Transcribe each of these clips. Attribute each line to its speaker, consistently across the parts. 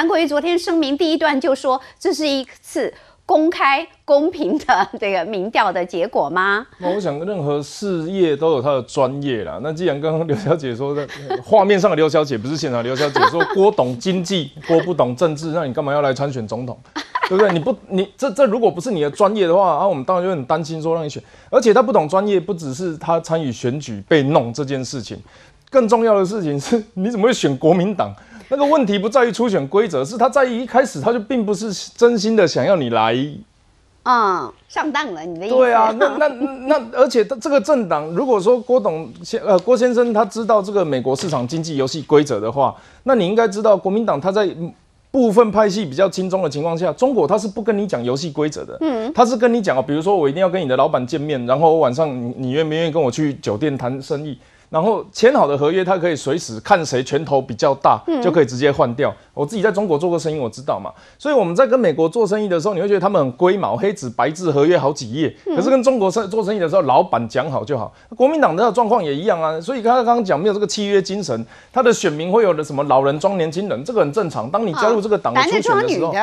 Speaker 1: 韩国瑜昨天声明第一段就说，这是一次公开公平的这个民调的结果吗？
Speaker 2: 那我想，任何事业都有他的专业啦。那既然刚刚刘小姐说的，画面上的刘小姐不是现场刘小姐说郭懂经济，郭不懂政治，那你干嘛要来参选总统？对不对？你不，你这这如果不是你的专业的话，啊，我们当然就很担心说让你选。而且他不懂专业，不只是他参与选举被弄这件事情，更重要的事情是，你怎么会选国民党？那个问题不在于初选规则，是他在一开始他就并不是真心的想要你来，
Speaker 1: 嗯，上当了，你的意思？
Speaker 2: 对啊，那那那，而且这个政党，如果说郭董先呃郭先生他知道这个美国市场经济游戏规则的话，那你应该知道国民党他在。部分派系比较轻松的情况下，中国他是不跟你讲游戏规则的，嗯，他是跟你讲哦，比如说我一定要跟你的老板见面，然后晚上你你愿不愿意跟我去酒店谈生意？然后签好的合约，他可以随时看谁拳头比较大，就可以直接换掉。我自己在中国做过生意，我知道嘛。所以我们在跟美国做生意的时候，你会觉得他们很龟毛，黑纸白字合约好几页。可是跟中国生做生意的时候，老板讲好就好。国民党的状况也一样啊。所以刚刚刚讲没有这个契约精神，他的选民会有的什么老人装年轻人，这个很正常。当你加入这个党的初选的时候，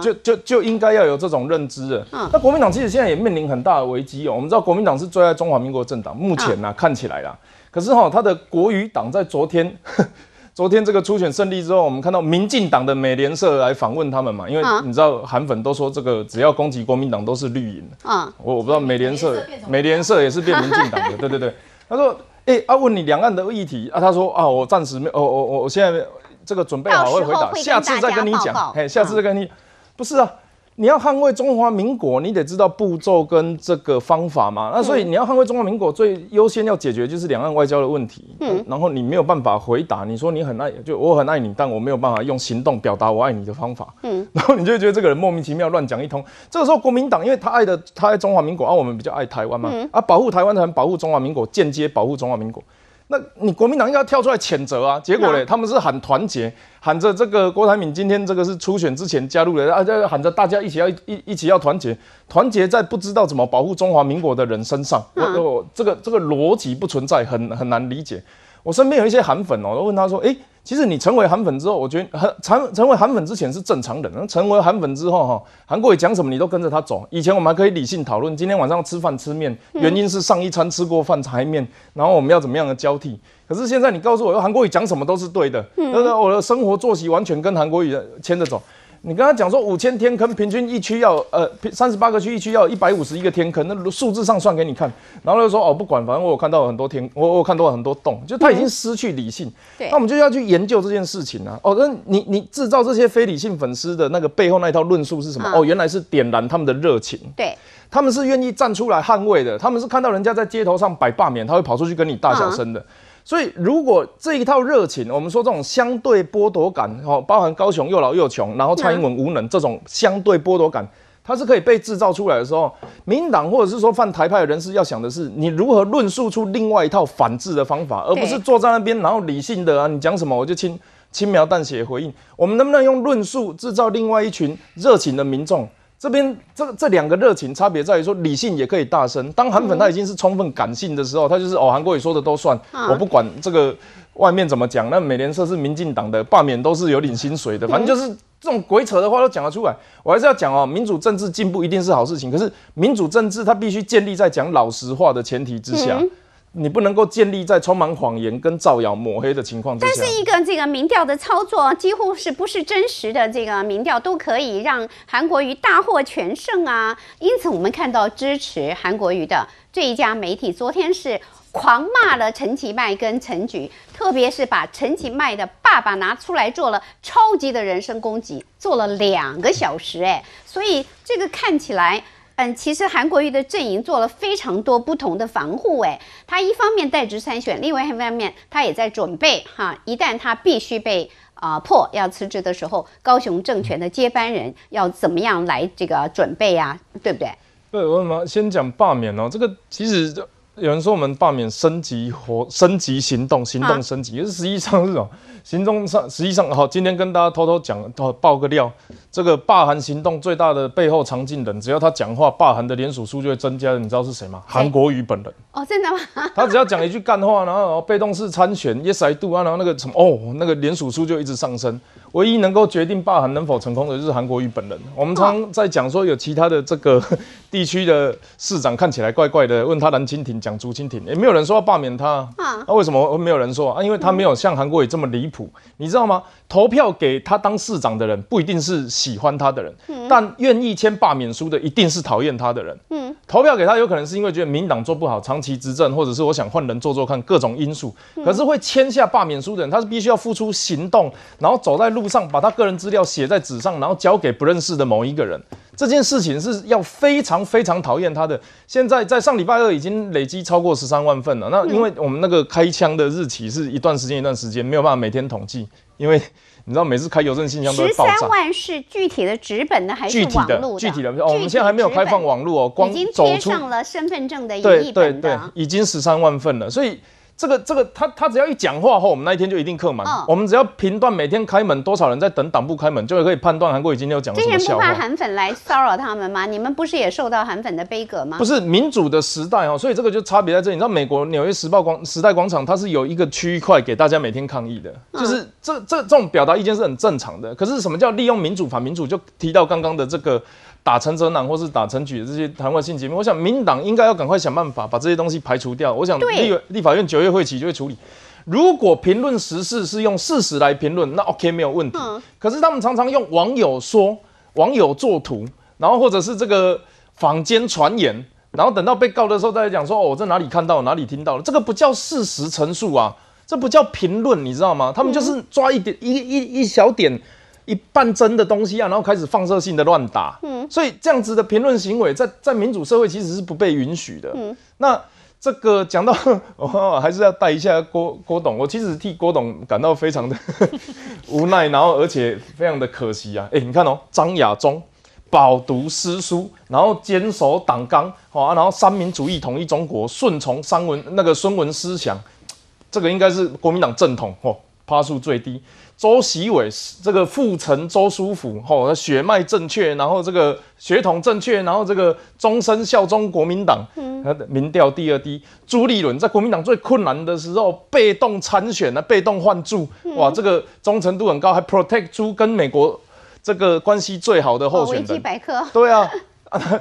Speaker 2: 就就就应该要有这种认知的。那国民党其实现在也面临很大的危机哦。我们知道国民党是最爱中华民国政党，目前呢看起来啦。可是哈，他的国语党在昨天，昨天这个初选胜利之后，我们看到民进党的美联社来访问他们嘛，因为你知道韩粉都说这个只要攻击国民党都是绿营啊，我我不知道美联社美联社也是变民进党的，对对对，他说，哎，啊问你两岸的议题啊，他说啊，我暂时没，我我我我现在这个准备好会回答，下次再跟你讲，嘿，下次再跟你，不是啊。你要捍卫中华民国，你得知道步骤跟这个方法嘛。那所以你要捍卫中华民国，最优先要解决就是两岸外交的问题。嗯，然后你没有办法回答，你说你很爱，就我很爱你，但我没有办法用行动表达我爱你的方法。嗯，然后你就觉得这个人莫名其妙乱讲一通。这个时候国民党，因为他爱的他爱中华民国，而我们比较爱台湾嘛，啊，保护台湾才能保护中华民国，间接保护中华民国。那你国民党应该要跳出来谴责啊！结果嘞，他们是喊团结，喊着这个郭台铭今天这个是初选之前加入的啊，在喊着大家一起要一一起要团结，团结在不知道怎么保护中华民国的人身上，我我这个这个逻辑不存在，很很难理解。我身边有一些韩粉哦，都问他说，哎。其实你成为韩粉之后，我觉得 很成成为韩粉之前是正常人，成为韩粉之后哈，韩国语讲什么你都跟着他走。以前我们还可以理性讨论，今天晚上吃饭吃面，原因是上一餐吃过饭才面，然后我们要怎么样的交替？可是现在你告诉我，韩国语讲什么都是对的，那个我的生活作息完全跟韩国语牵着走。你跟他讲说五千天坑，平均一区要呃三十八个区一区要一百五十一个天坑，那数字上算给你看，然后就说哦不管，反正我有看到很多天，我我看到很多洞，就他已经失去理性。
Speaker 1: 对，
Speaker 2: 那我们就要去研究这件事情啊。哦，那你你制造这些非理性粉丝的那个背后那一套论述是什么？哦，原来是点燃他们的热情。
Speaker 1: 对，
Speaker 2: 他们是愿意站出来捍卫的，他们是看到人家在街头上摆罢免，他会跑出去跟你大小声的。所以，如果这一套热情，我们说这种相对剥夺感，哦，包含高雄又老又穷，然后蔡英文无能这种相对剥夺感，它是可以被制造出来的时候，民党或者是说泛台派的人士要想的是，你如何论述出另外一套反制的方法，而不是坐在那边然后理性的啊，你讲什么我就轻轻描淡写回应。我们能不能用论述制造另外一群热情的民众？这边这这两个热情差别在于说，理性也可以大声。当韩粉他已经是充分感性的时候，他就是哦，韩国语说的都算，我不管这个外面怎么讲。那美联社是民进党的，罢免都是有领薪水的，反正就是这种鬼扯的话都讲得出来。我还是要讲哦，民主政治进步一定是好事情，可是民主政治它必须建立在讲老实话的前提之下。你不能够建立在充满谎言跟造谣抹黑的情况之下。
Speaker 1: 但是一个这个民调的操作，几乎是不是真实的这个民调都可以让韩国瑜大获全胜啊！因此我们看到支持韩国瑜的这一家媒体，昨天是狂骂了陈其迈跟陈菊，特别是把陈其迈的爸爸拿出来做了超级的人身攻击，做了两个小时，哎，所以这个看起来。嗯，其实韩国瑜的阵营做了非常多不同的防护，哎，他一方面代职参选，另外一方面他也在准备哈，一旦他必须被啊破要辞职的时候，高雄政权的接班人要怎么样来这个准备呀，对不对？
Speaker 2: 对，我们先讲罢免哦，这个其实有人说我们罢免升级活升级行动，行动升级，可是实际上是什么？行动上实际上好，今天跟大家偷偷讲，爆个料，这个罢韩行动最大的背后常进人，只要他讲话，罢韩的联署数就会增加。你知道是谁吗？韩国瑜本人。
Speaker 1: 哦，真的吗？
Speaker 2: 他只要讲一句干话，然后被动式参选，Yes I do 啊，然后那个什么哦，那个联署数就一直上升。唯一能够决定罢韩能否成功的就是韩国瑜本人。我们常在讲说有其他的这个 地区的市长看起来怪怪的，问他蓝蜻蜓讲竹蜻蜓，也没有人说要罢免他。啊，那为什么没有人说啊？因为他没有像韩国瑜这么离谱，你知道吗？投票给他当市长的人不一定是喜欢他的人，但愿意签罢免书的一定是讨厌他的人。嗯，投票给他有可能是因为觉得民党做不好，长期执政，或者是我想换人做做看，各种因素。可是会签下罢免书的人，他是必须要付出行动，然后走在路上把他个人资料写在纸上，然后交给不认识的某一个人。这件事情是要非常非常讨厌他的。现在在上礼拜二已经累积超过十三万份了。那因为我们那个开枪的日期是一段时间一段时间，没有办法每天统计。因为你知道，每次开邮政信箱都会爆炸。
Speaker 1: 十三万是具体的纸本的还是网络
Speaker 2: 的？具体的，哦，我们现在还没有开放网络哦，
Speaker 1: 光已经贴上了身份证的一本的，
Speaker 2: 已经十三万份了，所以。这个这个他他只要一讲话后，我们那一天就一定客满。我们只要评断每天开门多少人在等党部开门，就可以判断韩国已经有讲什么笑话。
Speaker 1: 不怕韩粉来骚扰他们吗？你们不是也受到韩粉的悲歌吗？
Speaker 2: 不是民主的时代哦，所以这个就差别在这里。你知道美国纽约时报广时代广场，它是有一个区域块给大家每天抗议的，就是这这这种表达意见是很正常的。可是什么叫利用民主反民主？就提到刚刚的这个。打陈泽南或是打陈举的这些谈话性节目，我想民党应该要赶快想办法把这些东西排除掉。我想立立法院九月会期就会处理。如果评论时事是用事实来评论，那 OK 没有问题。可是他们常常用网友说、网友作图，然后或者是这个坊间传言，然后等到被告的时候再讲说：“哦，我在哪里看到，哪里听到了。”这个不叫事实陈述啊，这不叫评论，你知道吗？他们就是抓一点一一一小点。一半真的东西啊，然后开始放射性的乱打，嗯，所以这样子的评论行为，在在民主社会其实是不被允许的。嗯，那这个讲到，我 还是要带一下郭郭董，我其实替郭董感到非常的 无奈，然后而且非常的可惜啊。哎，你看哦，张亚中饱读诗书，然后坚守党纲，好啊，然后三民主义统一中国，顺从三文那个孙文思想，这个应该是国民党正统哦，趴数最低。周习伟这个父承周书府，吼，血脉正确，然后这个血统正确，然后这个终身效忠国民党，他的民调第二低。朱立伦在国民党最困难的时候被动参选呢，被动换柱，哇，这个忠诚度很高，还 protect 出跟美国这个关系最好的候选人。
Speaker 1: 百科。
Speaker 2: 对啊，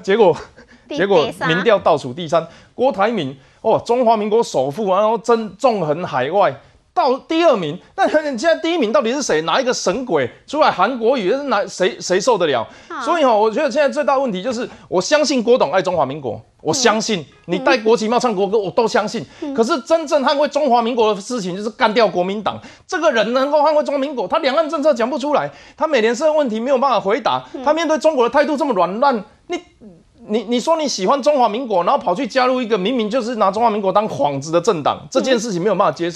Speaker 2: 结果 结果民调倒数第三，郭台铭哦，中华民国首富，然后真纵横海外。到第二名，那现在第一名到底是谁？哪一个神鬼出来？韩国语是哪谁谁受得了？所以哈，我觉得现在最大问题就是，我相信郭董爱中华民国，我相信你戴国旗帽唱国歌，我都相信。可是真正捍卫中华民国的事情，就是干掉国民党。这个人能够捍卫中华民国，他两岸政策讲不出来，他美联社问题没有办法回答，他面对中国的态度这么软烂，你你你说你喜欢中华民国，然后跑去加入一个明明就是拿中华民国当幌子的政党，这件事情没有办法接受。